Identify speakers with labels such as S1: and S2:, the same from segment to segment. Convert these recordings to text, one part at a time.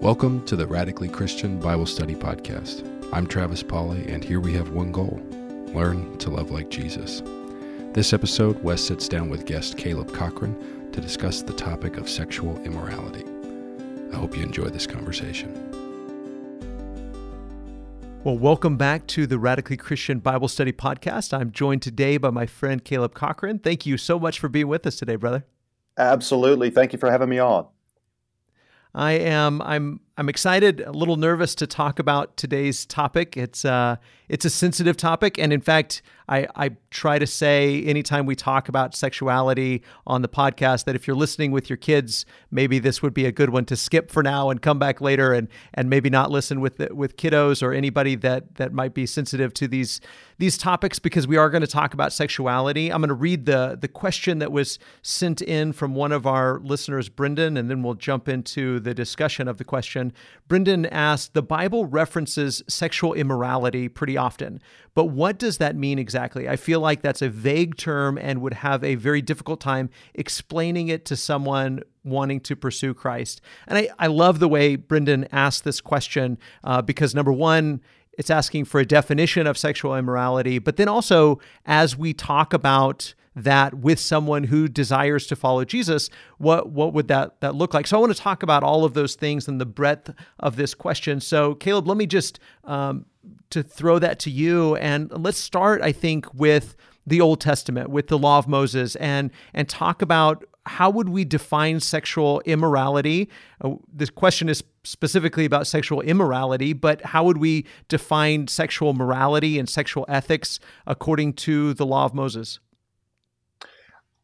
S1: Welcome to the Radically Christian Bible Study Podcast. I'm Travis Polly, and here we have one goal learn to love like Jesus. This episode, Wes sits down with guest Caleb Cochran to discuss the topic of sexual immorality. I hope you enjoy this conversation.
S2: Well, welcome back to the Radically Christian Bible Study Podcast. I'm joined today by my friend Caleb Cochran. Thank you so much for being with us today, brother.
S3: Absolutely. Thank you for having me on.
S2: I am I'm I'm excited, a little nervous to talk about today's topic. It's uh it's a sensitive topic and in fact, I I try to say anytime we talk about sexuality on the podcast that if you're listening with your kids, maybe this would be a good one to skip for now and come back later and and maybe not listen with the, with kiddos or anybody that that might be sensitive to these these topics because we are going to talk about sexuality. I'm going to read the the question that was sent in from one of our listeners, Brendan, and then we'll jump into the discussion of the question. Brendan asked, "The Bible references sexual immorality pretty often, but what does that mean exactly? I feel like that's a vague term and would have a very difficult time explaining it to someone wanting to pursue Christ. And I, I love the way Brendan asked this question uh, because, number one, it's asking for a definition of sexual immorality, but then also as we talk about that with someone who desires to follow Jesus, what what would that that look like? So I want to talk about all of those things and the breadth of this question. So Caleb, let me just um, to throw that to you, and let's start. I think with the Old Testament, with the Law of Moses, and and talk about how would we define sexual immorality? Uh, this question is specifically about sexual immorality, but how would we define sexual morality and sexual ethics according to the Law of Moses?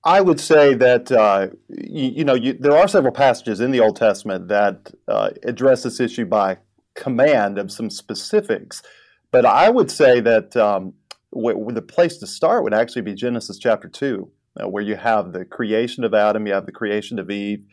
S3: I would say that uh, you, you, know you, there are several passages in the Old Testament that uh, address this issue by command of some specifics, but I would say that um, w- the place to start would actually be Genesis chapter two, uh, where you have the creation of Adam, you have the creation of Eve,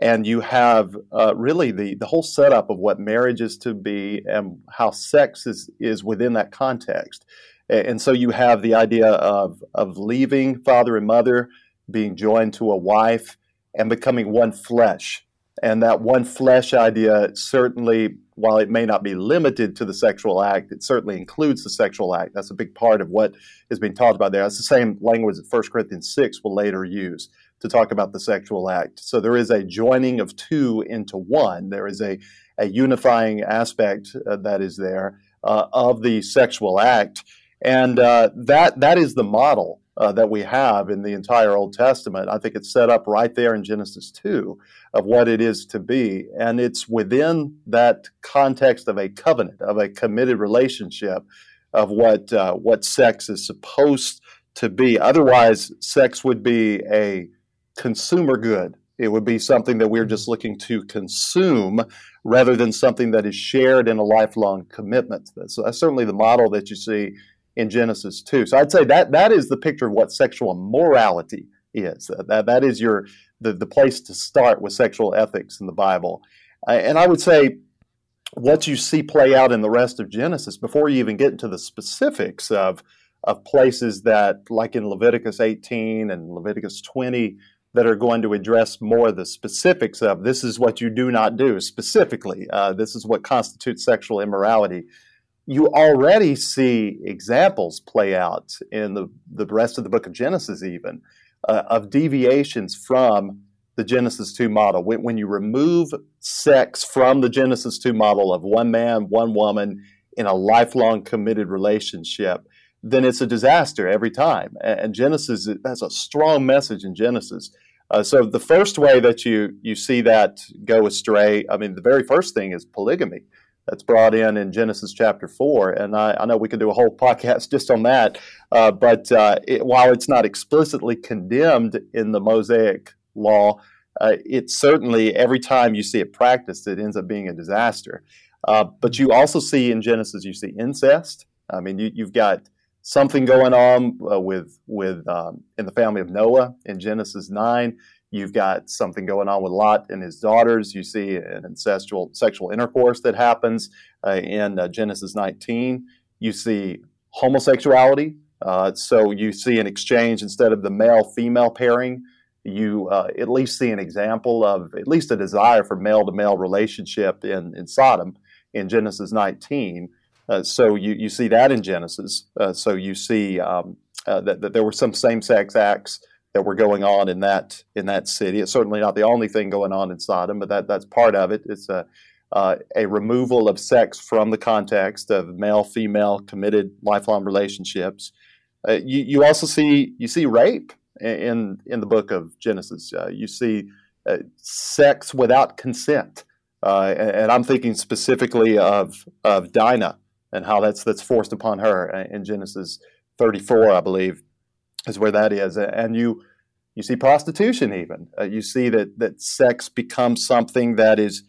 S3: and you have uh, really the the whole setup of what marriage is to be and how sex is is within that context. And so you have the idea of of leaving father and mother being joined to a wife and becoming one flesh. And that one flesh idea certainly, while it may not be limited to the sexual act, it certainly includes the sexual act. That's a big part of what is being talked about there. That's the same language that 1 Corinthians 6 will later use to talk about the sexual act. So there is a joining of two into one. There is a, a unifying aspect uh, that is there uh, of the sexual act. And uh, that that is the model uh, that we have in the entire Old Testament. I think it's set up right there in Genesis 2 of what it is to be. And it's within that context of a covenant, of a committed relationship, of what, uh, what sex is supposed to be. Otherwise, sex would be a consumer good. It would be something that we're just looking to consume rather than something that is shared in a lifelong commitment. So that's certainly the model that you see in Genesis 2. So I'd say that that is the picture of what sexual morality is. That that is your the, the place to start with sexual ethics in the Bible. Uh, and I would say what you see play out in the rest of Genesis before you even get into the specifics of of places that like in Leviticus 18 and Leviticus 20 that are going to address more the specifics of this is what you do not do specifically. Uh, this is what constitutes sexual immorality you already see examples play out in the, the rest of the book of Genesis, even uh, of deviations from the Genesis 2 model. When, when, you remove sex from the Genesis 2 model of one man, one woman in a lifelong committed relationship, then it's a disaster every time. And, Genesis has a strong message in Genesis. Uh, so the first way that you you see that go astray, I mean, the very first thing is polygamy that's brought in in Genesis chapter 4. And I, I know we could do a whole podcast just on that. Uh, but uh, it, while it's not explicitly condemned in the Mosaic law, uh, it certainly, every time you see it practiced, it ends up being a disaster. Uh, but you also see in Genesis, you see incest. I mean, you, have got something going on uh, with, with um, in the family of Noah in Genesis 9. You've got something going on with Lot and his daughters. You see an incestual sexual intercourse that happens uh, in uh, Genesis 19. You see homosexuality. Uh, so you see an exchange instead of the male female pairing. you uh, at least see an example of at least a desire for male to male relationship in, in Sodom in Genesis 19. Uh, so you, you see that in Genesis. Uh, so you see um, uh, that, that, there were some same sex acts that were going on in that in that city. It's certainly not the only thing going on in Sodom, but that that's part of it. It's a uh, a removal of sex from the context of male female committed lifelong relationships. Uh, you, you also see you see rape in in the book of Genesis. Uh, you see uh, sex without consent, uh, and, and, I'm thinking specifically of of Dinah and how that's that's forced upon her in Genesis 34, I believe, is where that is. And you you see prostitution even. Uh, you see that that sex becomes something that is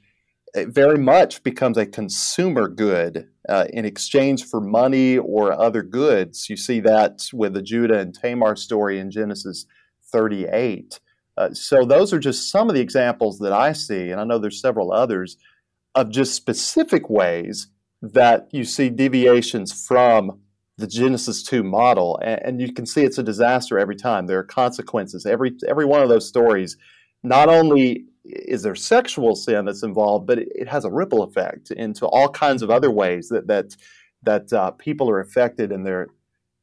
S3: very much becomes a consumer good uh, in exchange for money or other goods. You see that with the Judah and Tamar story in Genesis 38. Uh, so those are just some of the examples that I see, and I know there's several others of just specific ways that you see deviations from the Genesis 2 model, and, you can see it's a disaster every time. There are consequences. Every every one of those stories not only is there sexual sin that's involved, but it, it, has a ripple effect into all kinds of other ways that that that uh, people are affected and their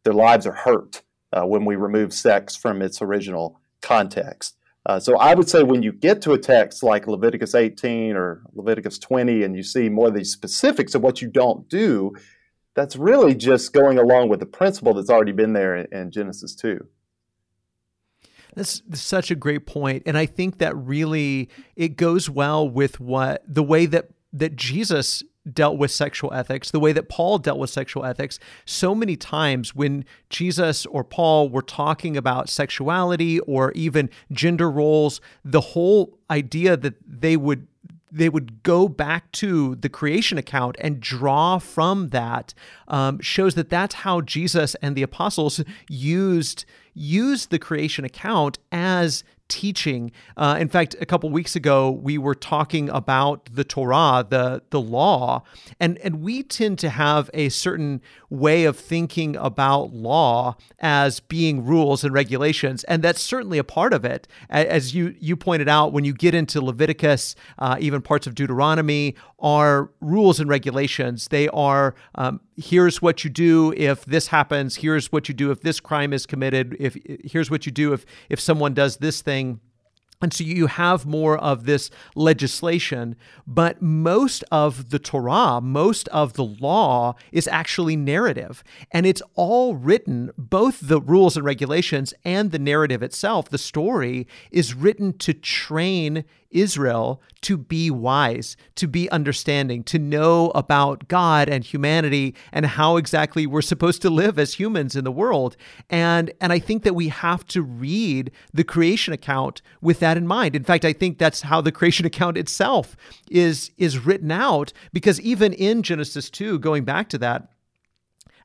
S3: their lives are hurt uh, when we remove sex from its original context. Uh, so I would say when you get to a text like Leviticus 18 or Leviticus 20, and you see more of these specifics of what you don't do, that's really just going along with the principle that's already been there in, in Genesis 2.
S2: That's such a great point, and I think that really it goes well with what the way that that Jesus dealt with sexual ethics, the way that Paul dealt with sexual ethics. So many times when Jesus or Paul were talking about sexuality or even gender roles, the whole idea that they would they would go back to the creation account and draw from that um, shows that that's how Jesus and the apostles used used the creation account as teaching. Uh, in fact, a couple weeks ago, we were talking about the Torah, the the law, and and we tend to have a certain way of thinking about law as being rules and regulations, and that's certainly a part of it. As you you pointed out, when you get into Leviticus, uh, even parts of Deuteronomy are rules and regulations. They are um, here's what you do if this happens. Here's what you do if this crime is committed. If here's what you do if if someone does this thing. And so you have more of this legislation, but most of the Torah, most of the law is actually narrative. And it's all written, both the rules and regulations and the narrative itself, the story is written to train Israel to be wise, to be understanding, to know about God and humanity and how exactly we're supposed to live as humans in the world. And and I think that we have to read the creation account with that in mind. In fact, I think that's how the creation account itself is is written out because even in Genesis 2 going back to that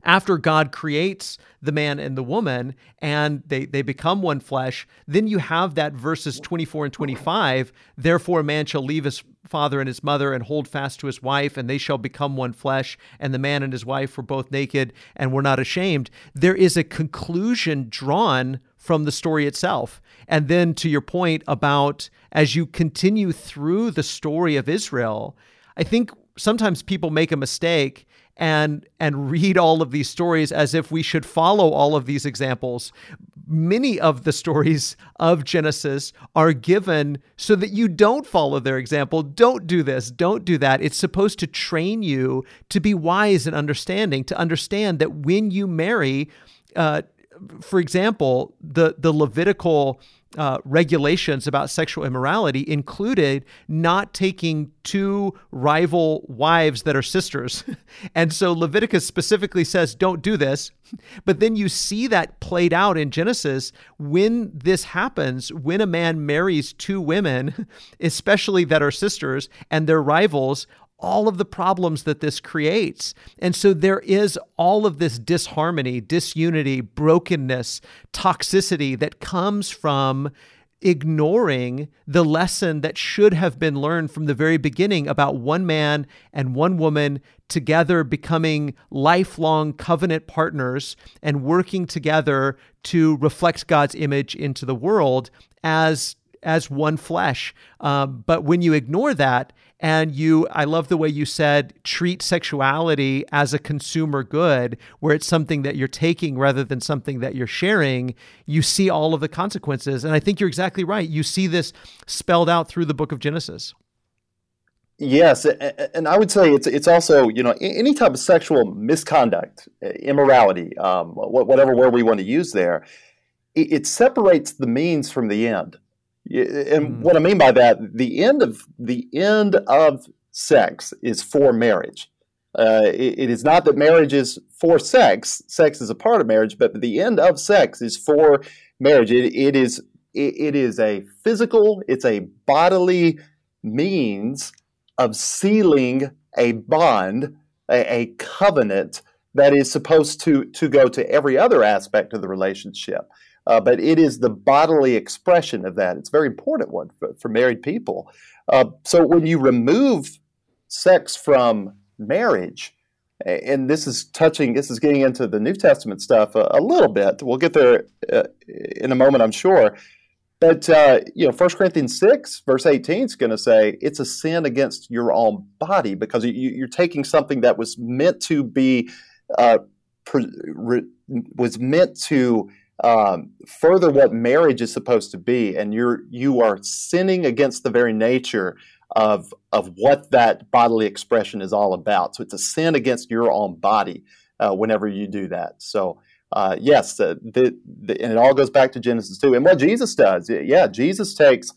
S2: after God creates the man and the woman and they, they become one flesh, then you have that verses 24 and 25. Therefore, a man shall leave his father and his mother and hold fast to his wife, and they shall become one flesh. And the man and his wife were both naked and were not ashamed. There is a conclusion drawn from the story itself. And then to your point about as you continue through the story of Israel, I think sometimes people make a mistake and and read all of these stories as if we should follow all of these examples. Many of the stories of genesis are given so that you don't follow their example. Don't do this. Don't do that. It's supposed to train you to be wise and understanding to understand that when you marry uh, for example the the levitical uh, regulations about sexual immorality included not taking two rival wives that are sisters. and so Leviticus specifically says, don't do this. But then you see that played out in Genesis when this happens, when a man marries two women, especially that are sisters, and they're rivals, all of the problems that this creates. And so there is all of this disharmony, disunity, brokenness, toxicity that comes from ignoring the lesson that should have been learned from the very beginning about one man and one woman together becoming lifelong covenant partners and working together to reflect God's image into the world as as one flesh. Um, but when you ignore that and you, I love the way you said, treat sexuality as a consumer good, where it's something that you're taking rather than something that you're sharing, you see all of the consequences. And I think you're exactly right. You see this spelled out through the book of Genesis.
S3: Yes, and I would say it's it's also you know any type of sexual misconduct, immorality, um, whatever word we want to use there, it separates the means from the end. And mm. what I mean by that, the end of the end of sex is for marriage. Uh, it, it is not that marriage is for sex. Sex is a part of marriage, but the end of sex is for marriage. It, it is it, it is a physical, it's a bodily means of sealing a bond, a, a covenant that is supposed to to go to every other aspect of the relationship uh, but it is the bodily expression of that. It's a very important one for, for married people. Uh, so when you remove sex from marriage, and this is touching, this is getting into the New Testament stuff a, a little bit. We'll get there uh, in a moment, I'm sure. But uh, you know, 1 Corinthians six verse eighteen is going to say it's a sin against your own body because you, are taking something that was meant to be uh, was meant to um, further what marriage is supposed to be, and you're you are sinning against the very nature of of what that bodily expression is all about. So it's a sin against your own body uh, whenever you do that. So. Uh, yes, the, the, the, and it all goes back to Genesis 2. And what Jesus does, yeah, Jesus takes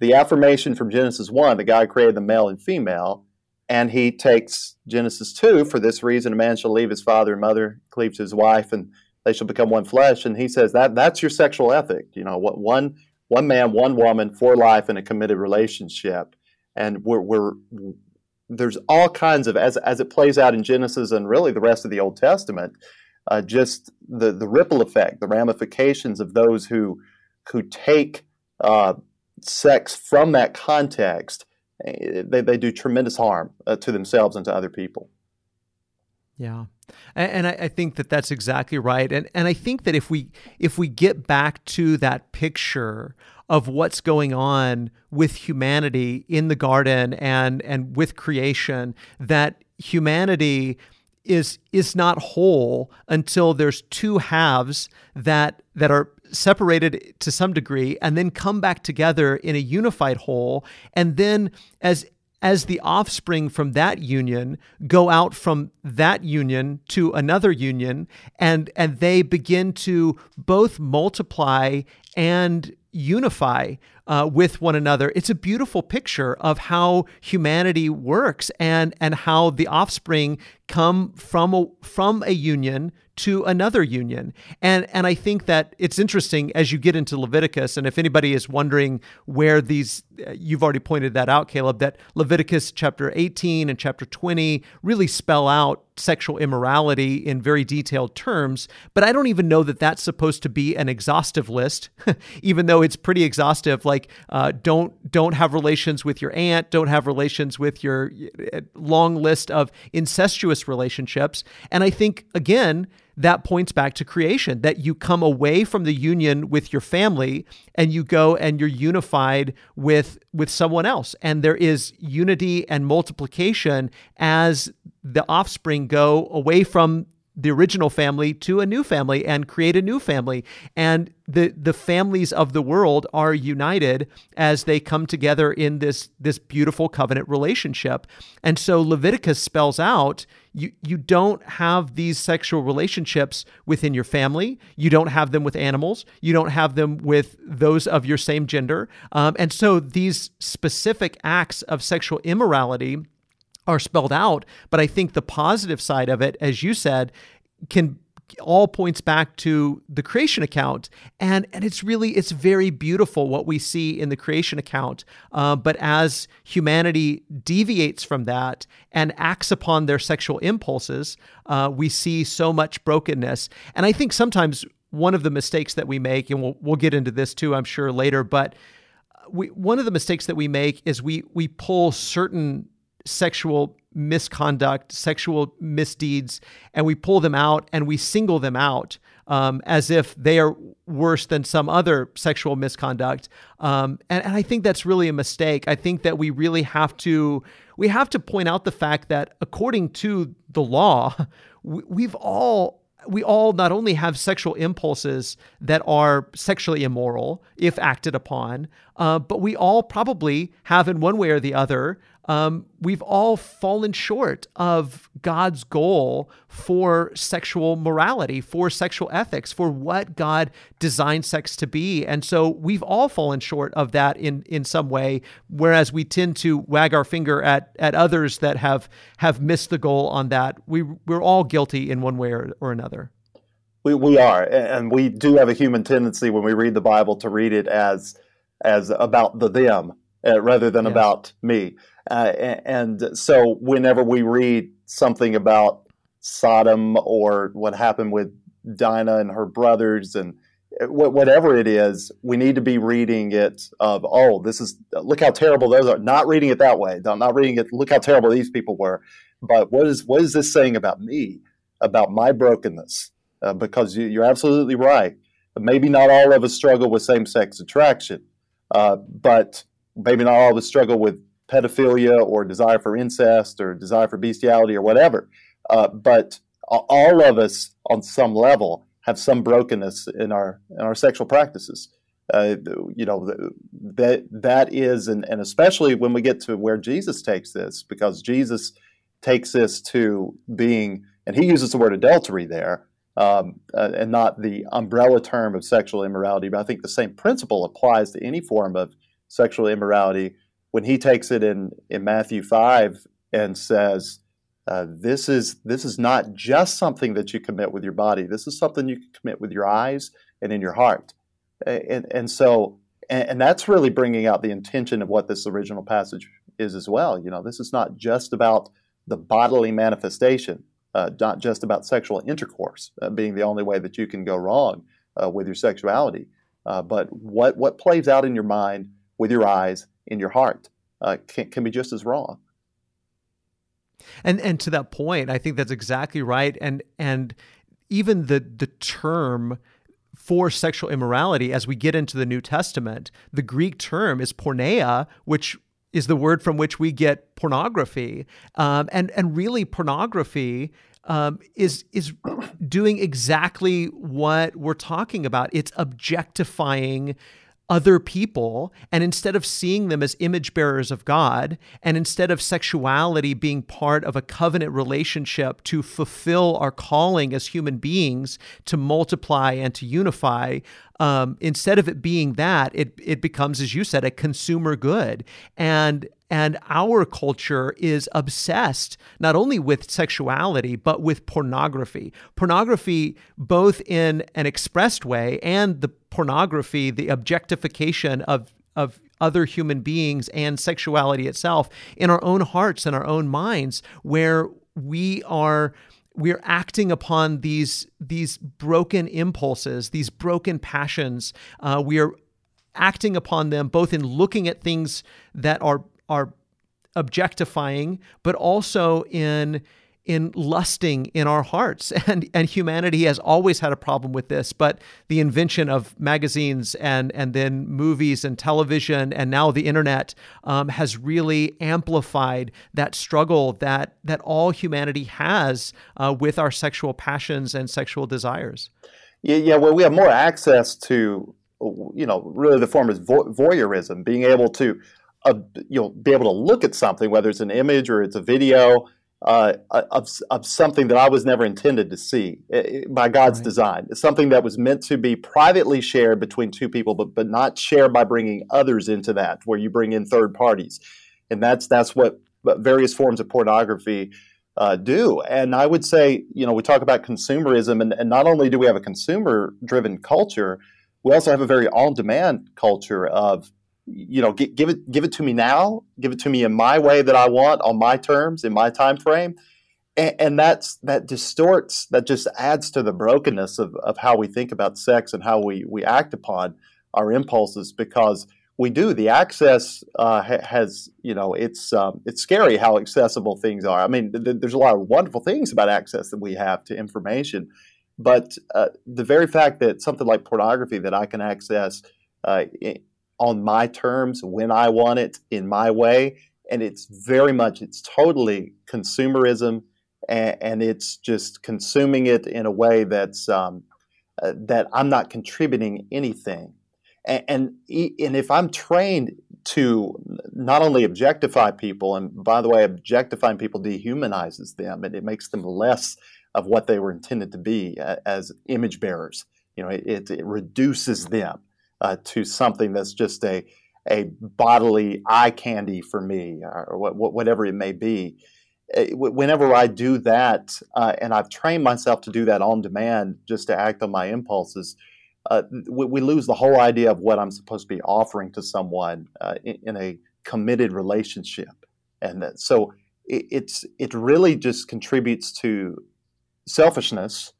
S3: the affirmation from Genesis 1, the God created the male and female, and he takes Genesis 2, for this reason a man shall leave his father and mother, cleave to his wife, and they shall become one flesh. And he says that that's your sexual ethic. You know, what one one man, one woman for life in a committed relationship. And we're, we're there's all kinds of as as it plays out in Genesis and really the rest of the Old Testament, uh, just the the ripple effect, the ramifications of those who who take uh, sex from that context, eh, they, they do tremendous harm uh, to themselves and to other people.
S2: Yeah. And I think that that's exactly right. And and I think that if we if we get back to that picture of what's going on with humanity in the garden and and with creation, that humanity is is not whole until there's two halves that that are separated to some degree and then come back together in a unified whole and then as as the offspring from that union go out from that union to another union and and they begin to both multiply and unify uh, with one another. It's a beautiful picture of how humanity works and and how the offspring come from a, from a union to another union. And and I think that it's interesting as you get into Leviticus and if anybody is wondering where these you've already pointed that out Caleb that Leviticus chapter 18 and chapter 20 really spell out sexual immorality in very detailed terms, but I don't even know that that's supposed to be an exhaustive list even though it's pretty exhaustive like uh, don't don't have relations with your aunt, don't have relations with your uh, long list of incestuous relationships. And I think again that points back to creation that you come away from the union with your family and you go and you're unified with with someone else. And there is unity and multiplication as the offspring go away from the original family to a new family and create a new family. And the the families of the world are united as they come together in this this beautiful covenant relationship. And so leviticus spells out you you don't have these sexual relationships within your family you don't have them with animals you don't have them with those of your same gender um, and so these specific acts of sexual immorality are spelled out. But I think the positive side of it, as you said, can all points back to the creation account. And and it's really it's very beautiful what we see in the creation account. Uh, but as humanity deviates from that and acts upon their sexual impulses uh, we see so much brokenness. And i think sometimes one of the mistakes that we make, and we'll we'll get into this too, I'm sure later, but we one of the mistakes that we make is we we pull certain sexual misconduct, sexual misdeeds, and we pull them out and we single them out um, as if they are worse than some other sexual misconduct. Um, and, and I think that's really a mistake. I think that we really have to we have to point out the fact that according to the law, we've all we all not only have sexual impulses that are sexually immoral if acted upon, uh, but we all probably have, in one way or the other, um, we've all fallen short of God's goal for sexual morality, for sexual ethics, for what God designed sex to be. And so we've all fallen short of that in, in some way, whereas we tend to wag our finger at, at others that have, have missed the goal on that. We, we're all guilty in one way or, or another.
S3: We, we are. And we do have a human tendency when we read the Bible to read it as, as about the them uh, rather than about me. Uh, and so whenever we read something about Sodom or what happened with Dinah and her brothers and uh, whatever it is, we need to be reading it of, oh, this is, look how terrible those are. Not reading it that way. Not reading it, look how terrible these people were. But what is, what is this saying about me, about my brokenness? Uh, because you, are absolutely right. Maybe not all of us struggle with same sex attraction, uh, but maybe not all of us struggle with pedophilia or desire for incest or desire for bestiality or whatever. Uh, but all of us, on some level, have some brokenness in our in our sexual practices. Uh, you know that that is, and, and especially when we get to where Jesus takes this, because Jesus takes this to being, and he uses the word adultery there, um, uh, and not the umbrella term of sexual immorality. But I think the same principle applies to any form of sexual immorality when he takes it in, in Matthew 5 and says, uh, this is this is not just something that you commit with your body. This is something you can commit with your eyes and in your heart, and and so and, and, that's really bringing out the intention of what this original passage is as well. You know, this is not just about the bodily manifestation, uh, not just about sexual intercourse uh, being the only way that you can go wrong uh, with your sexuality, uh, but what what plays out in your mind with your eyes in your heart uh, can, can be just as wrong.
S2: And and to that point, I think that's exactly right. And and even the the term for sexual immorality, as we get into the New Testament, the Greek term is porneia, which is the word from which we get pornography. Um, and and really, pornography um, is is doing exactly what we're talking about. It's objectifying other people and instead of seeing them as image bearers of God and instead of sexuality being part of a covenant relationship to fulfill our calling as human beings to multiply and to unify um, instead of it being that it it becomes as you said a consumer good and and our culture is obsessed not only with sexuality, but with pornography. Pornography, both in an expressed way and the pornography, the objectification of, of other human beings and sexuality itself in our own hearts and our own minds, where we are we're acting upon these these broken impulses, these broken passions. Uh, we are acting upon them both in looking at things that are are objectifying, but also in in lusting in our hearts. And and humanity has always had a problem with this, but the invention of magazines and and then movies and television and now the internet um, has really amplified that struggle that that all humanity has uh, with our sexual passions and sexual desires.
S3: Yeah, yeah. Well, we have more access to you know really the form is voyeurism, being able to uh, you know be able to look at something, whether it's an image or it's a video uh, of, of something that I was never intended to see eh, eh, by God's right. design. It's something that was meant to be privately shared between two people, but but not shared by bringing others into that, where you bring in third parties, and that's that's what various forms of pornography. Uh, do. And I would say, you know, we talk about consumerism, and, and not only do we have a consumer driven culture, we also have a very on demand culture of you know, give, it give it to me now, give it to me in my way that I want, on my terms, in my time frame. and, and, that's that distorts that just adds to the brokenness of, of how we think about sex and how we we act upon our impulses because we do the access uh, ha- has you know it's um, it's scary how accessible things are i mean th- there's a lot of wonderful things about access that we have to information but uh, the very fact that something like pornography that i can access uh, on my terms when i want it in my way. And it's very much it's totally consumerism and, and it's just consuming it in a way that's um, uh, that i'm not contributing anything. And, and and if i'm trained to not only objectify people and by the way objectifying people dehumanizes them and it makes them less of what they were intended to be as image bearers. You know it, it reduces them uh, to something that's just a a bodily eye candy for me or whatever it may be. Eh, whenever I do that, uh, and I've trained myself to do that on demand just to act on my impulses, uh, we, we, lose the whole idea of what I'm supposed to be offering to someone uh, in, in, a committed relationship. And so it, it's it really just contributes to selfishness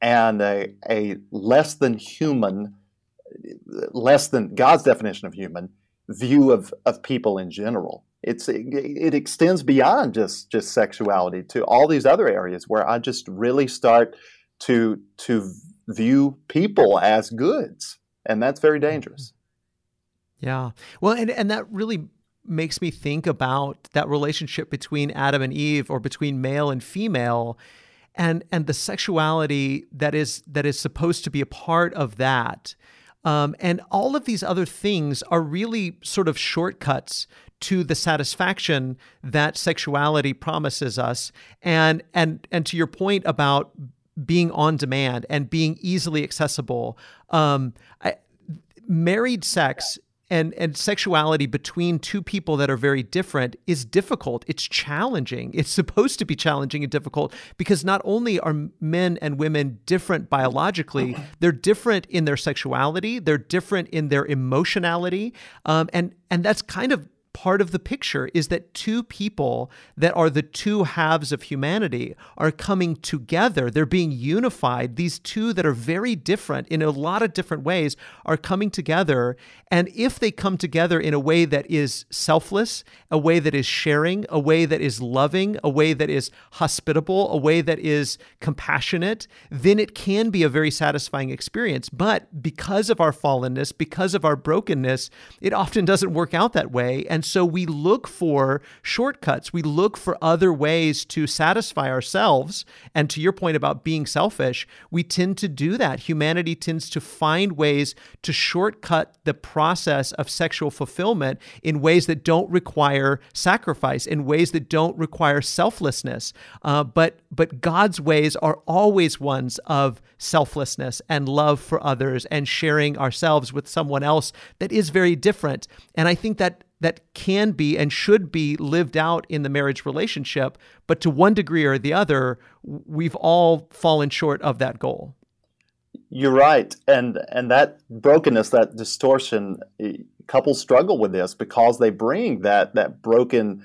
S3: and a, a less than human, less than God's definition of human view of, of people in general. It's it, it extends beyond just just sexuality to all these other areas where I just really start to to view people as goods, and that's very dangerous. Mm-hmm.
S2: Yeah. Well, and and that really makes me think about that relationship between Adam and Eve or between male and female and and the sexuality that is that is supposed to be a part of that um, and all of these other things are really sort of shortcuts to the satisfaction that sexuality promises us. And and and to your point about being on demand and being easily accessible, um, I, married sex and and sexuality between two people that are very different is difficult. It's challenging. It's supposed to be challenging and difficult because not only are men and women different biologically they're different in their sexuality they're different in their emotionality um, and and that's kind of part of the picture is that two people that are the two halves of humanity are coming together. They're being unified. These two that are very different in a lot of different ways are coming together. And if they come together in a way that is selfless, a way that is sharing, a way that is loving, a way that is hospitable, a way that is compassionate, then it can be a very satisfying experience. But because of our fallenness, because of our brokenness, it often doesn't work out that way. And so we look for shortcuts. We look for other ways to satisfy ourselves. And to your point about being selfish, we tend to do that. Humanity tends to find ways to shortcut the process of sexual fulfillment in ways that don't require sacrifice, in ways that don't require selflessness. Uh, but but God's ways are always ones of selflessness and love for others and sharing ourselves with someone else that is very different. And I think that that can be and should be lived out in the marriage relationship, but to one degree or the other, we've all fallen short of that goal.
S3: You're right, and and that brokenness, that distortion, couples struggle with this because they bring that that broken,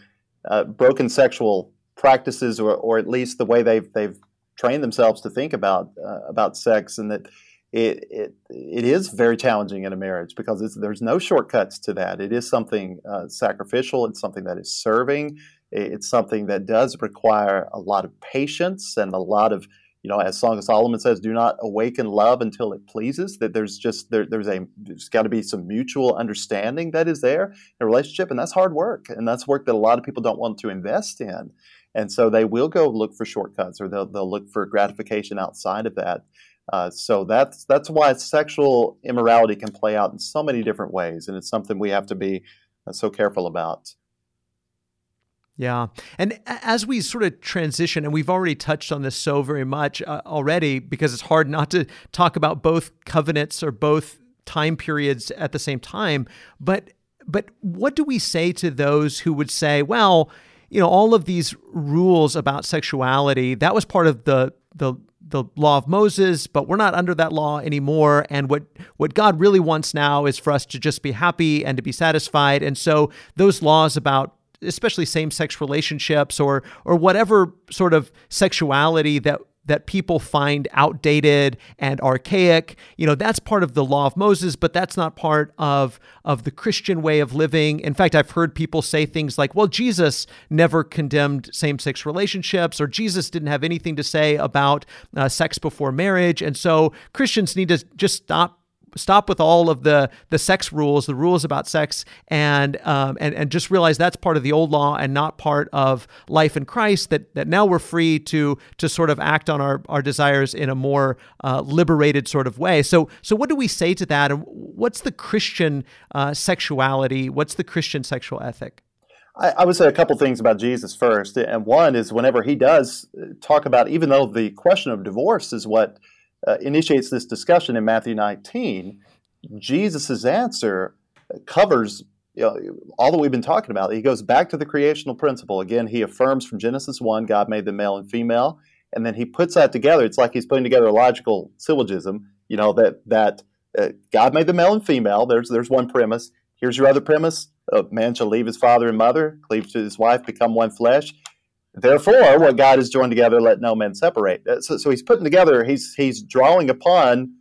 S3: uh, broken sexual practices, or or at least the way they've they've trained themselves to think about uh, about sex, and that it, it, it is very challenging in a marriage because there's no shortcuts to that. It is something uh, sacrificial. It's something that is serving. It's something that does require a lot of patience and a lot of, you know, as Song of Solomon says, do not awaken love until it pleases. That there's just there, there's a there's got to be some mutual understanding that is there in a relationship, and that's hard work, and that's work that a lot of people don't want to invest in, and so they will go look for shortcuts or they'll they'll look for gratification outside of that. Uh, so that's that's why sexual immorality can play out in so many different ways, and it's something we have to be uh, so careful about.
S2: Yeah. And as we sort of transition, and we've already touched on this so very much uh, already because it's hard not to talk about both covenants or both time periods at the same time. But but what do we say to those who would say, well, you know, all of these rules about sexuality, that was part of the the the law of Moses, but we're not under that law anymore. And what, what God really wants now is for us to just be happy and to be satisfied. And so those laws about especially same-sex relationships or or whatever sort of sexuality that that people find outdated and archaic. You know, that's part of the law of Moses, but that's not part of of the Christian way of living. In fact, I've heard people say things like, "Well, Jesus never condemned same-sex relationships or Jesus didn't have anything to say about uh, sex before marriage." And so Christians need to just stop stop with all of the the sex rules, the rules about sex, and um, and and just realize that's part of the old law and not part of life in Christ. That that now we're free to to sort of act on our our desires in a more uh, liberated sort of way. So so what do we say to that? And what's the Christian uh, sexuality? What's the Christian sexual ethic?
S3: I, would say a couple things about Jesus first, and one is whenever he does talk about, even though the question of divorce is what uh, initiates this discussion in Matthew 19, Jesus' answer covers you know, all that we've been talking about. He goes back to the creational principle. Again, he affirms from Genesis 1, God made them male and female. And then he puts that together. It's like he's putting together a logical syllogism, you know, that, that uh, God made the male and female. There's, there's one premise. Here's your other premise. A man shall leave his father and mother, cleave to his wife, become one flesh. Therefore, what God has joined together, let no man separate. Uh, so, so he's putting together, he's, he's drawing upon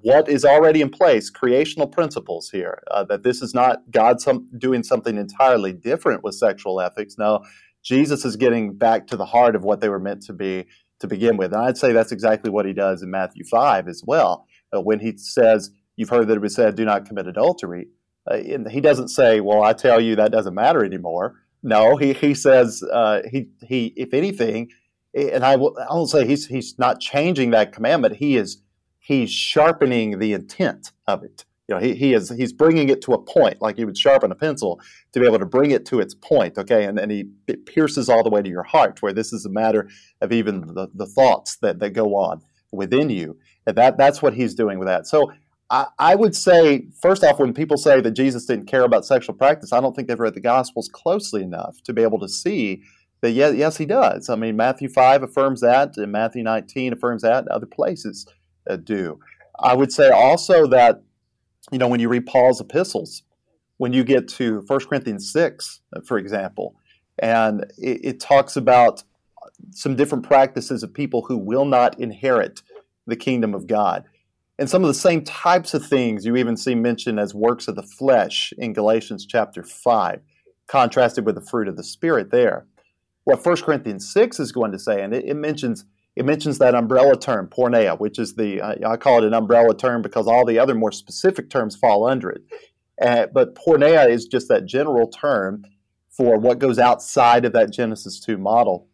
S3: what is already in place, creational principles here, uh, that this is not God some, doing something entirely different with sexual ethics. No, Jesus is getting back to the heart of what they were meant to be to begin with. And I'd say that's exactly what he does in Matthew 5 as well. Uh, when he says, You've heard that it was said, do not commit adultery. Uh, he doesn't say, Well, I tell you that doesn't matter anymore. No, he he says uh, he he if anything, and I will I won't say he's he's not changing that commandment. He is he's sharpening the intent of it. You know, he, he is he's bringing it to a point, like you would sharpen a pencil to be able to bring it to its point. Okay, and then he it pierces all the way to your heart, where this is a matter of even the, the thoughts that that go on within you, and that that's what he's doing with that. So I, would say, first off, when people say that Jesus didn't care about sexual practice, I don't think they've read the Gospels closely enough to be able to see that, yes, yes he does. I mean, Matthew 5 affirms that, and Matthew 19 affirms that, and other places uh, do. I would say also that, you know, when you read Paul's epistles, when you get to 1 Corinthians 6, uh, for example, and it, it talks about some different practices of people who will not inherit the kingdom of God and some of the same types of things you even see mentioned as works of the flesh in Galatians chapter 5, contrasted with the fruit of the Spirit there. What 1 Corinthians 6 is going to say, and it, it mentions it mentions that umbrella term, porneia, which is the, uh, I call it an umbrella term because all the other more specific terms fall under it. Uh, but porneia is just that general term for what goes outside of that Genesis 2 model.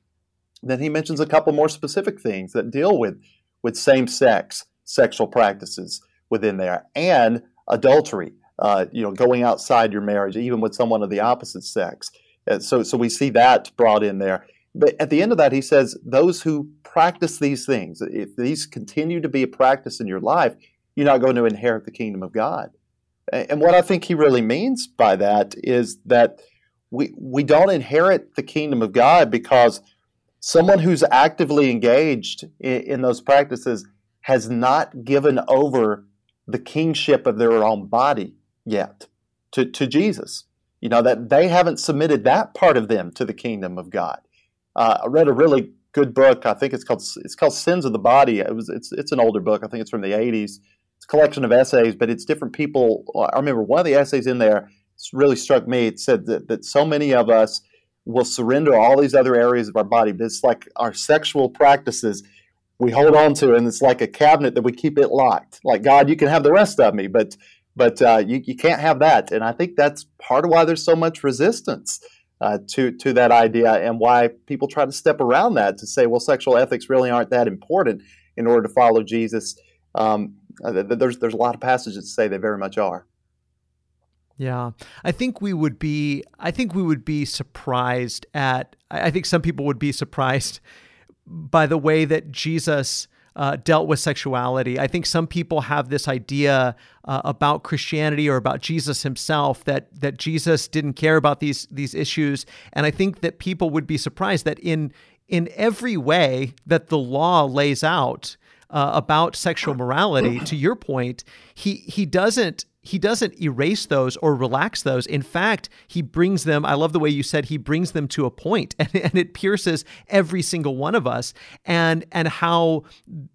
S3: Then he mentions a couple more specific things that deal with, with same sex sexual practices within there and adultery uh, you know going outside your marriage even with someone of the opposite sex. So so we see that brought in there. But at the end of that he says those who practice these things if these continue to be a practice in your life you're not going to inherit the kingdom of god. And what i think he really means by that is that we we don't inherit the kingdom of god because someone who's actively engaged in, in those practices has not given over the kingship of their own body yet to, to Jesus. You know, that they haven't submitted that part of them to the kingdom of God. Uh, I read a really good book. I think it's called it's called Sins of the Body. It was it's it's an older book. I think it's from the 80s. It's a collection of essays, but it's different people. I remember one of the essays in there really struck me. It said that, that so many of us will surrender all these other areas of our body, but it's like our sexual practices we hold on to, and it's like a cabinet that we keep it locked. Like God, you can have the rest of me, but but uh, you you can't have that. And I think that's part of why there's so much resistance uh, to to that idea, and why people try to step around that to say, well, sexual ethics really aren't that important in order to follow Jesus. Um, uh, there's there's a lot of passages that say they very much are.
S2: Yeah, I think we would be. I think we would be surprised at. I think some people would be surprised by the way that Jesus uh, dealt with sexuality. I think some people have this idea uh, about Christianity or about Jesus himself that that Jesus didn't care about these these issues, and I think that people would be surprised that in in every way that the law lays out uh, about sexual morality, to your point, he he doesn't he doesn't erase those or relax those. In fact, he brings them. I love the way you said he brings them to a point, and, and it pierces every single one of us. And and how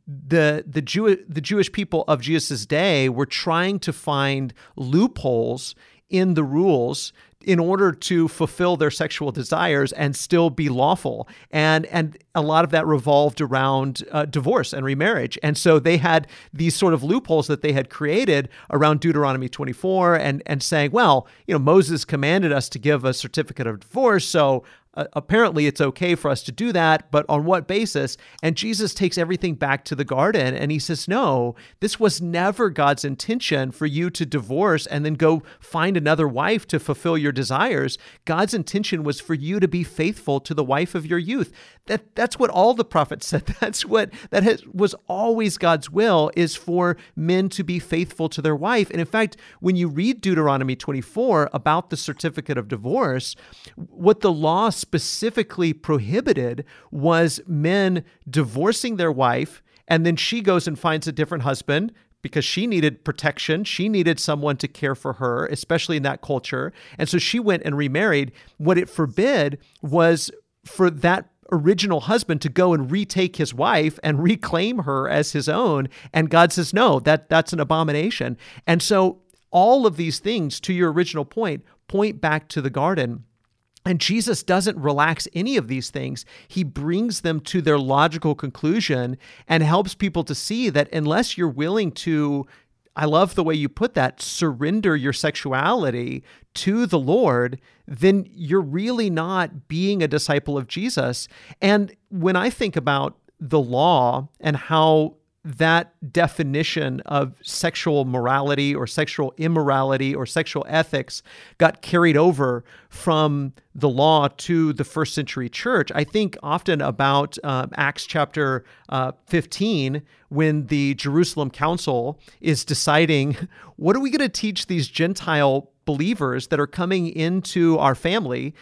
S2: the the Jew the Jewish people of Jesus' day were trying to find loopholes in the rules in order to fulfill their sexual desires and still be lawful. And and a lot of that revolved around uh, divorce and remarriage. And so they had these sort of loopholes that they had created around Deuteronomy 24 and and saying, well, you know, Moses commanded us to give a certificate of divorce, so uh, apparently it's okay for us to do that, but on what basis? And Jesus takes everything back to the garden and he says, No, this was never God's intention for you to divorce and then go find another wife to fulfill your desires. God's intention was for you to be faithful to the wife of your youth. That that's what all the prophets said. That's what that has, was always God's will is for men to be faithful to their wife. And in fact, when you read Deuteronomy 24 about the certificate of divorce, what the law specifically prohibited was men divorcing their wife and then she goes and finds a different husband because she needed protection. She needed someone to care for her, especially in that culture. And so she went and remarried. What it forbid was for that original husband to go and retake his wife and reclaim her as his own and God says no that that's an abomination and so all of these things to your original point point back to the garden and Jesus doesn't relax any of these things. He brings them to their logical conclusion and helps people to see that unless you're willing to, I love the way you put that, surrender your sexuality to the Lord, then you're really not being a disciple of Jesus. And when I think about the law and how that definition of sexual morality or sexual immorality or sexual ethics got carried over from the law to the first century church. I think often about uh, Acts chapter uh, 15 when the Jerusalem Council is deciding what are we going to teach these Gentile believers that are coming into our family?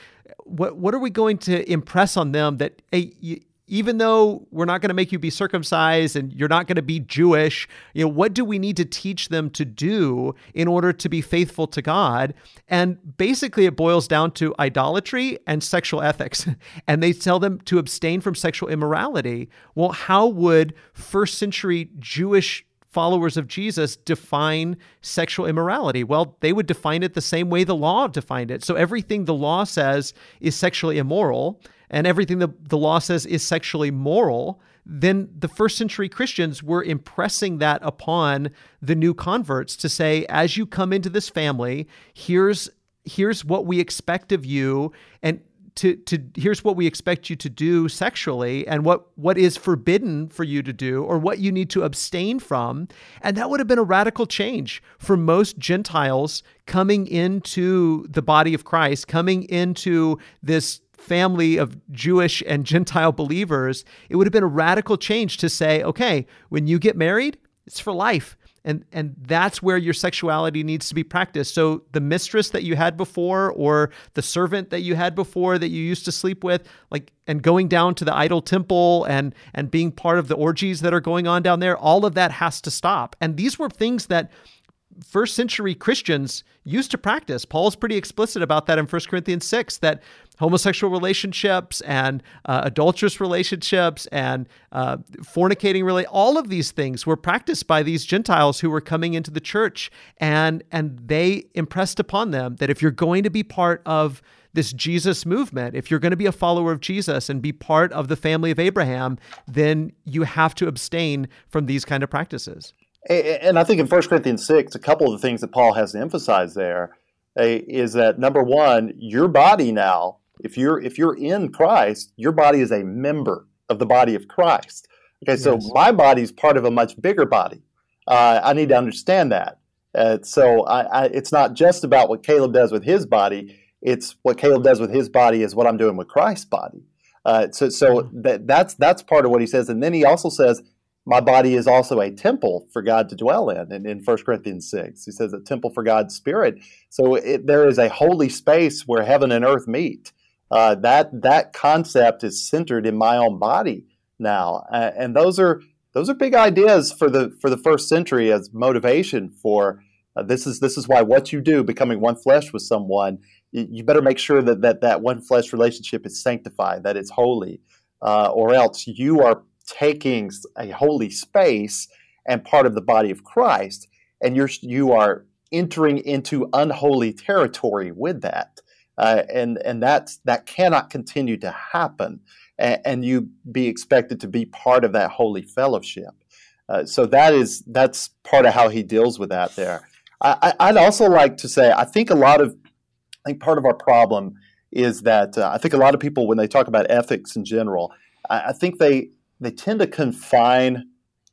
S2: What, what are we going to impress on them that hey, even though we're not going to make you be circumcised and you're not going to be Jewish, you know, what do we need to teach them to do in order to be faithful to God? And basically it boils down to idolatry and sexual ethics. and they tell them to abstain from sexual immorality. Well, how would first century Jewish followers of Jesus define sexual immorality? Well, they would define it the same way the law defined it. So everything the law says is sexually immoral and everything the, the law says is sexually moral, then the first century Christians were impressing that upon the new converts to say, as you come into this family, here's here's what we expect of you and to, to here's what we expect you to do sexually and what what is forbidden for you to do or what you need to abstain from. And that would have been a radical change for most gentiles coming into the body of Christ coming into this family of Jewish and Gentile believers, it would have been a radical change to say, okay, when you get married, it's for life. And, and that's where your sexuality needs to be practiced. So the mistress that you had before, or the servant that you had before that you used to sleep with, like and going down to the idol temple and and being part of the orgies that are going on down there, all of that has to stop. And these were things that first century Christians used to practice. Paul's pretty explicit about that in 1 Corinthians 6 that homosexual relationships and uh, adulterous relationships and uh, fornicating really all of these things were practiced by these Gentiles who were coming into the church and and they impressed upon them that if you're going to be part of this Jesus movement, if you're going to be a follower of Jesus and be part of the family of Abraham, then you have to abstain from these kind of practices.
S3: And I think in 1 Corinthians 6, a couple of the things that Paul has to emphasize there eh, that number one, your body now, if you're if you're in Christ, your body is a member of the body of Christ. Okay, so yes. my body is part of a much bigger body. Uh, I need to understand that. Uh, so I, I, it's not just about what Caleb does with his body. It's what Caleb does with his body is what I'm doing with Christ's body. Uh, so so mm-hmm. that, that's that's part of what he says. And then he also says my body is also a temple for God to dwell in. And in 1 Corinthians 6, he says a temple for God's Spirit. So it, there is a holy space where heaven and earth meet. Uh, that that concept is centered in my own body now, uh, and those are those are big ideas for the for the first century as motivation for Uh, this is this is why what you do, becoming one flesh with someone, you, you better make sure that, that that one flesh relationship is sanctified, that it's holy, uh, or else you are taking a holy space and part of the body of Christ, and you're you are entering into unholy territory with that, uh, and and that that cannot continue to happen, and, and, you be expected to be part of that holy fellowship. Uh, so that is that's part of how he deals with that there. I, would also like to say I think a lot of I think part of our problem is that uh, I think a lot of people when they talk about ethics in general, I think they they tend to confine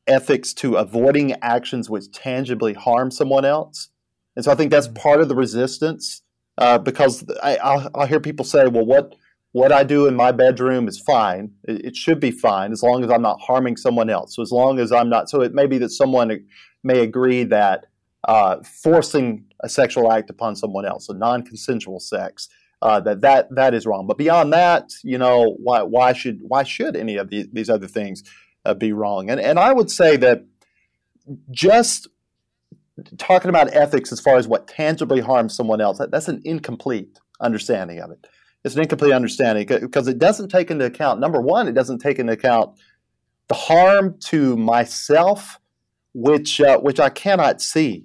S3: ethics to avoiding actions which tangibly harm someone else. And so I think that's mm-hmm. part of the resistance uh, because I, will hear people say, well, what, what I do in my bedroom is fine. It, it, should be fine as long as I'm not harming someone else. So as long as I'm not, so it may be that someone may agree that uh, forcing a sexual act upon someone else, a non-consensual sex, uh, that that that is wrong. But beyond that, you know, why why should why should any of these, these other things uh, be wrong? And and I would say that just talking about ethics as far as what tangibly harms someone else, that, that's an incomplete understanding of it. It's an incomplete understanding because it doesn't take into account number one, it doesn't take into account the harm to myself, which uh, which I cannot see.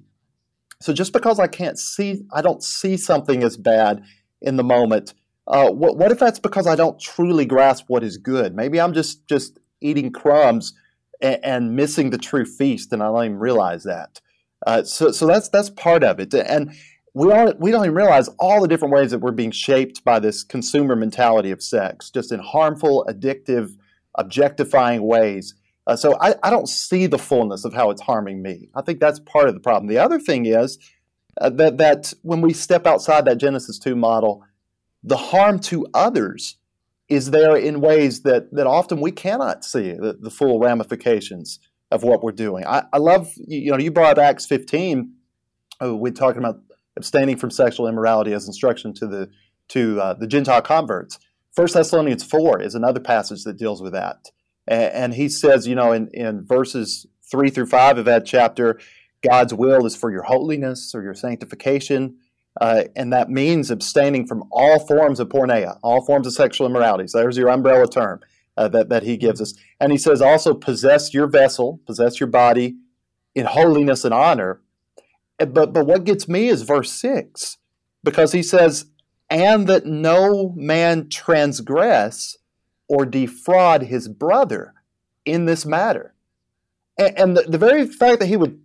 S3: So just because I can't see, I don't see something as bad in the moment. Uh, what, what if that's because I don't truly grasp what is good? Maybe I'm just just eating crumbs and, and missing the true feast, and I don't even realize that. Uh, so so that's that's part of it, and we don't we don't even realize all the different ways that we're being shaped by this consumer mentality of sex, just in harmful, addictive, objectifying ways. Uh, so I, I don't see the fullness of how it's harming me. I think that's part of the problem. The other thing is uh, that that when we step outside that Genesis two model, the harm to others is there in ways that that often we cannot see the, the full ramifications of what we're doing. I, I, love you know you brought Acts fifteen. Uh, we're talking about abstaining from sexual immorality as instruction to the to uh, the Gentile converts. First Thessalonians four is another passage that deals with that, and, and he says you know in in verses three through five of that chapter God's will is for your holiness or your sanctification. Uh, and that means abstaining from all forms of porneia, all forms of sexual immorality. So there's your umbrella term uh, that, that he gives us. And he says also possess your vessel, possess your body in holiness and honor. Uh, but, but what gets me is verse 6, because he says, and that no man transgress or defraud his brother in this matter. And, and the, the very fact that he would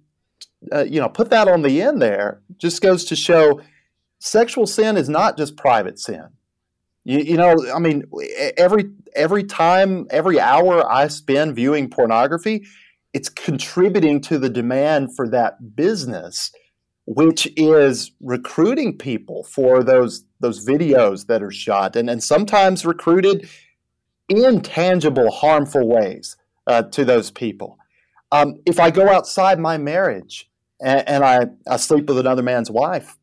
S3: uh, you know, put that on the end there just goes to show sexual sin is not just private sin. You, you, know, I mean, every every time, every hour I spend viewing pornography, it's contributing to the demand for that business, which is recruiting people for those those videos that are shot, and and sometimes recruited in tangible, harmful ways uh, to those people. Um, if I go outside my marriage and, and I, I sleep with another man's wife,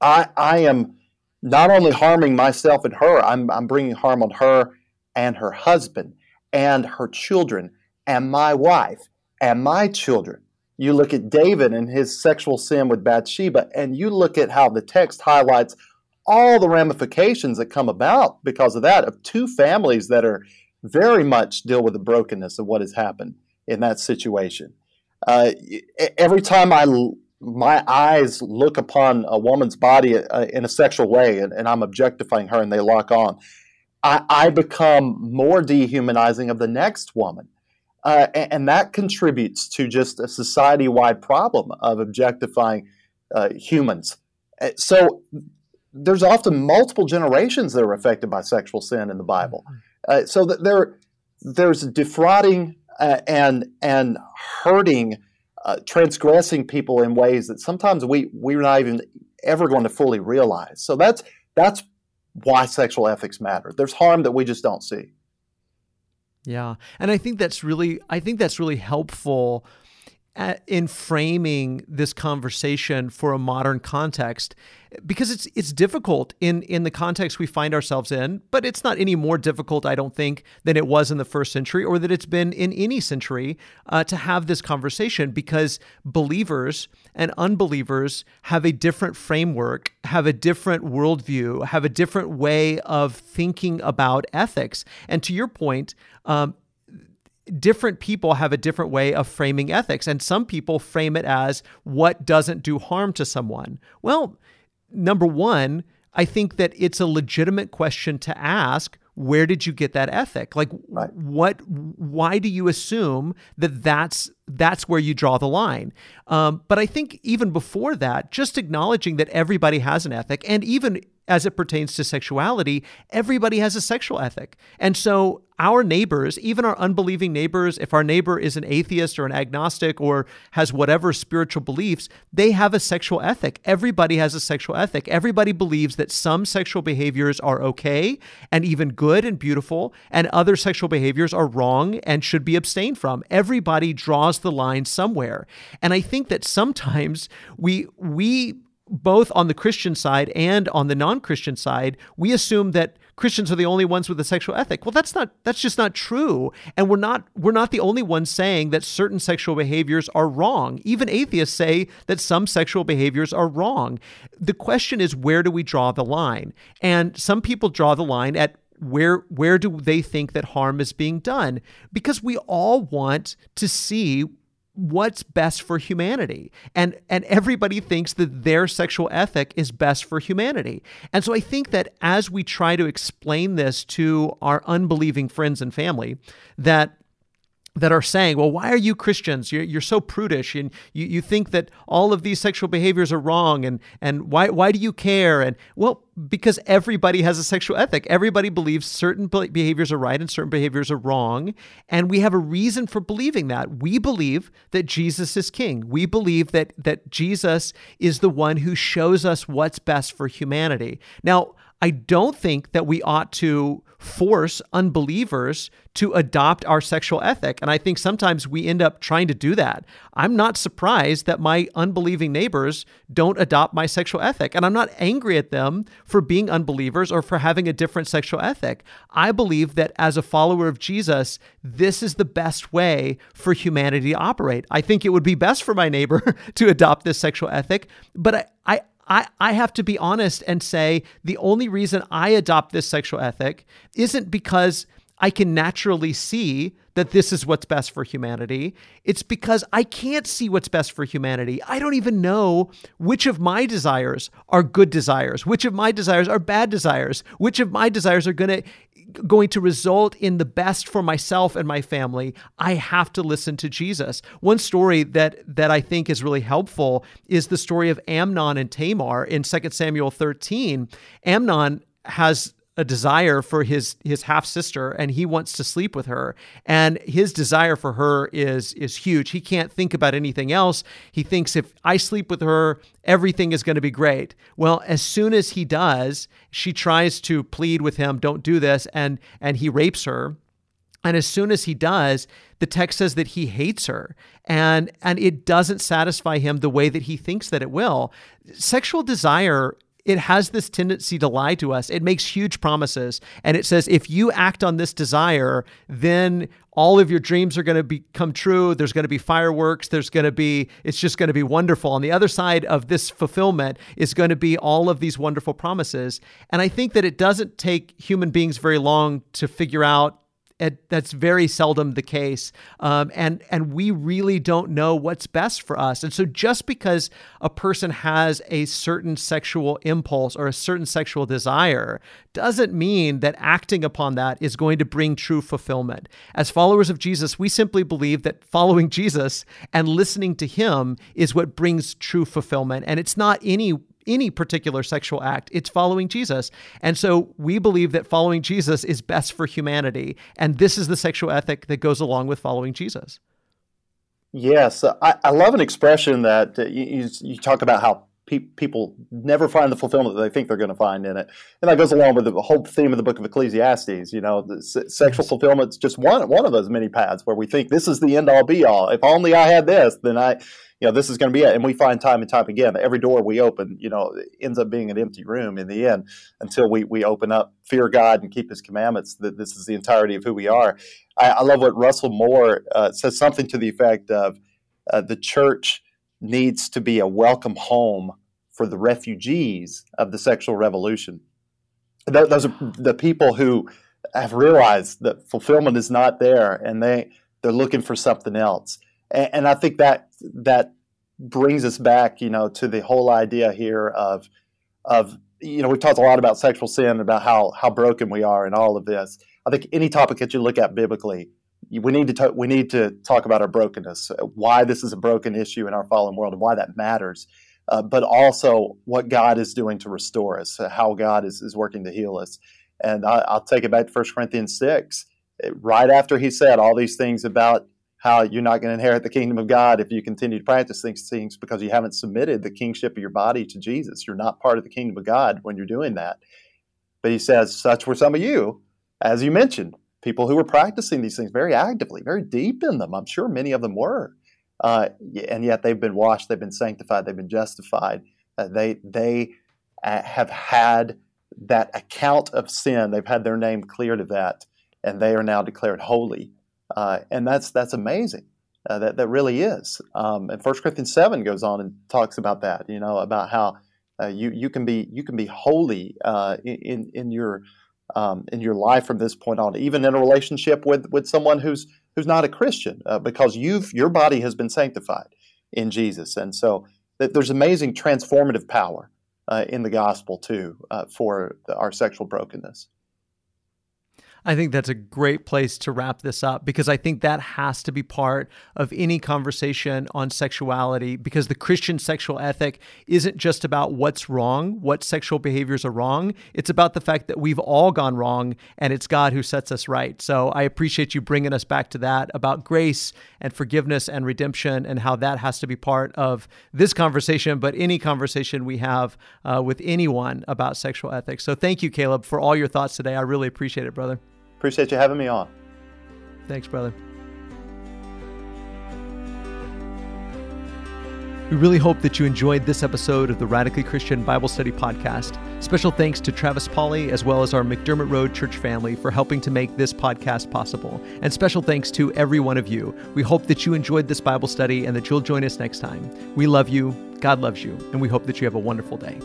S3: I, I am not only harming myself and her, I'm, I'm bringing harm on her and her husband and her children and my wife and my children. You look at David and his sexual sin with Bathsheba, and you look at how the text highlights all the ramifications that come about because of that, of two families that are very much deal with the brokenness of what has happened in that situation. Uh, every time I my eyes look upon a woman's body uh, in a sexual way and, and, I'm objectifying her and they lock on, I, I become more dehumanizing of the next woman. Uh, and, and, that contributes to just a society wide problem of objectifying uh, humans. Uh, so there's often multiple generations that are affected by sexual sin in the Bible. Mm-hmm. Uh, so that there, there's defrauding uh, and and hurting, uh, transgressing people in ways that sometimes we we're not even ever going to fully realize. So that's that's why sexual ethics matter. There's harm that we just don't see.
S2: Yeah, and I think that's really I think that's really helpful in framing this conversation for a modern context because it's it's difficult in in the context we find ourselves in but it's not any more difficult i don't think than it was in the first century or that it's been in any century uh, to have this conversation because believers and unbelievers have a different framework have a different worldview have a different way of thinking about ethics. And to your point um, different people have a different way of framing ethics. And some people frame it as what doesn't do harm to someone. Well, number one, I think that it's a legitimate question to ask where did you get that ethic like right. what why do you assume that that's that's where you draw the line um, but i think even before that just acknowledging that everybody has an ethic and even as it pertains to sexuality, everybody has a sexual ethic. And so our neighbors, even our unbelieving neighbors, if our neighbor is an atheist or an agnostic or has whatever spiritual beliefs, they have a sexual ethic. Everybody has a sexual ethic. Everybody believes that some sexual behaviors are okay and even good and beautiful, and other sexual behaviors are wrong and should be abstained from. Everybody draws the line somewhere. And I think that sometimes we we both on the Christian side and on the non-Christian side, we assume that Christians are the only ones with a sexual ethic. Well, that's not that's just not true. And we're not we're not the only ones saying that certain sexual behaviors are wrong. Even atheists say that some sexual behaviors are wrong. The question is where do we draw the line? And some people draw the line at where where do they think that harm is being done? Because we all want to see what's best for humanity and and everybody thinks that their sexual ethic is best for humanity and so i think that as we try to explain this to our unbelieving friends and family that that are saying, well, why are you Christians? You're, you're so prudish and you, you think that all of these sexual behaviors are wrong and, and why, why do you care? And well, because everybody has a sexual ethic. Everybody believes certain behaviors are right and certain behaviors are wrong. And we have a reason for believing that. We believe that Jesus is king. We believe that, that Jesus is the one who shows us what's best for humanity. Now, I don't think that we ought to force unbelievers to adopt our sexual ethic. And I think sometimes we end up trying to do that. I'm not surprised that my unbelieving neighbors don't adopt my sexual ethic. And I'm not angry at them for being unbelievers or for having a different sexual ethic. I believe that as a follower of Jesus, this is the best way for humanity to operate. I think it would be best for my neighbor to adopt this sexual ethic, but I, I I, I have to be honest and say the only reason I adopt this sexual ethic isn't because I can naturally see that this is what's best for humanity. It's because I can't see what's best for humanity. I don't even know which of my desires are good desires, which of my desires are bad desires, which of my desires are going to going to result in the best for myself and my family, I have to listen to Jesus. One story that that I think is really helpful is the story of Amnon and Tamar in 2 Samuel 13. Amnon has a desire for his his half sister and he wants to sleep with her. And his desire for her is is huge. He can't think about anything else. He thinks if i sleep with her everything is going to be great. Well as soon as he does she tries to plead with him don't do this and and he rapes her. And as soon as he does the text says that he hates her and and it doesn't satisfy him the way that he thinks that it will. Sexual desire it has this tendency to lie to us. It makes huge promises and it says if you act on this desire, then all of your dreams are going to become true. There's going to be fireworks. There's going to be, it's just going to be wonderful. On the other side of this fulfillment is going to be all of these wonderful promises. And I think that it doesn't take human beings very long to figure out it, that's very seldom the case, um, and and we really don't know what's best for us. And so, just because a person has a certain sexual impulse or a certain sexual desire, doesn't mean that acting upon that is going to bring true fulfillment. As followers of Jesus, we simply believe that following Jesus and listening to Him is what brings true fulfillment, and it's not any any particular sexual act. It's following Jesus. And so we believe that following Jesus is best for humanity. And this is the sexual ethic that goes along with following Jesus.
S3: Yes. I, I love an expression that you, you talk about how pe- people never find the fulfillment that they think they're going to find in it. And that goes along with the whole theme of the book of Ecclesiastes. You know, sexual fulfillment is just one one of those many paths where we think this is the end all be all. If only I had this, then I, you know, this is going to be it. And we find time and time again every door we open, you know, ends up being an empty room in the end until we we open up, fear God, and keep His commandments. That this is the entirety of who we are. I, I love what Russell Moore uh, says something to the effect of uh, the church needs to be a welcome home for the refugees of the sexual revolution. Those are the people who have realized that fulfillment is not there, and they they're looking for something else. And, and I think that that brings us back, you know, to the whole idea here of of you know we've talked a lot about sexual sin, about how how broken we are, and all of this. I think any topic that you look at biblically, we need to talk, we need to talk about our brokenness, uh, why this is a broken issue in our fallen world, and why that matters. Uh, but also what God is doing to restore us, uh, how God is, is working to heal us. And I, will take it back to 1 Corinthians 6. Uh, right after he said all these things about how you're not going to inherit the kingdom of God if you continue to practice these things because you haven't submitted the kingship of your body to Jesus. You're not part of the kingdom of God when you're doing that. But he says, such were some of you, as you mentioned, people who were practicing these things very actively, very deep in them. I'm sure many of them were. Uh, and yet they've been washed, they've been sanctified, they've been justified. Uh, they they uh, have had that account of sin. They've had their name cleared of that, and they are now declared holy. Uh, and that's that's amazing. Uh, that that really is. Um, and First Corinthians seven goes on and talks about that. You know about how uh, you you can be you can be holy in in your um, in your life from this point on, even in a relationship with with someone who's who's not a Christian, uh, because you've your body has been sanctified in Jesus, and so th- there's amazing transformative power uh, in the gospel too uh, for the, our sexual brokenness.
S2: I think that's a great place to wrap this up because I think that has to be part of any conversation on sexuality because the Christian sexual ethic isn't just about what's wrong, what sexual behaviors are wrong. It's about the fact that we've all gone wrong and it's God who sets us right. So I appreciate you bringing us back to that about grace and forgiveness and redemption and how that has to be part of this conversation, but any conversation we have uh, with anyone about sexual ethics. So thank you, Caleb, for all your thoughts today. I really appreciate it, brother.
S3: Appreciate you having me on.
S2: Thanks, brother. We really hope that you enjoyed this episode of the Radically Christian Bible Study Podcast. Special thanks to Travis Pauley as well as our McDermott Road Church family for helping to make this podcast possible. And special thanks to every one of you. We hope that you enjoyed this Bible study and that you'll join us next time. We love you, God loves you, and we hope that you have a wonderful day.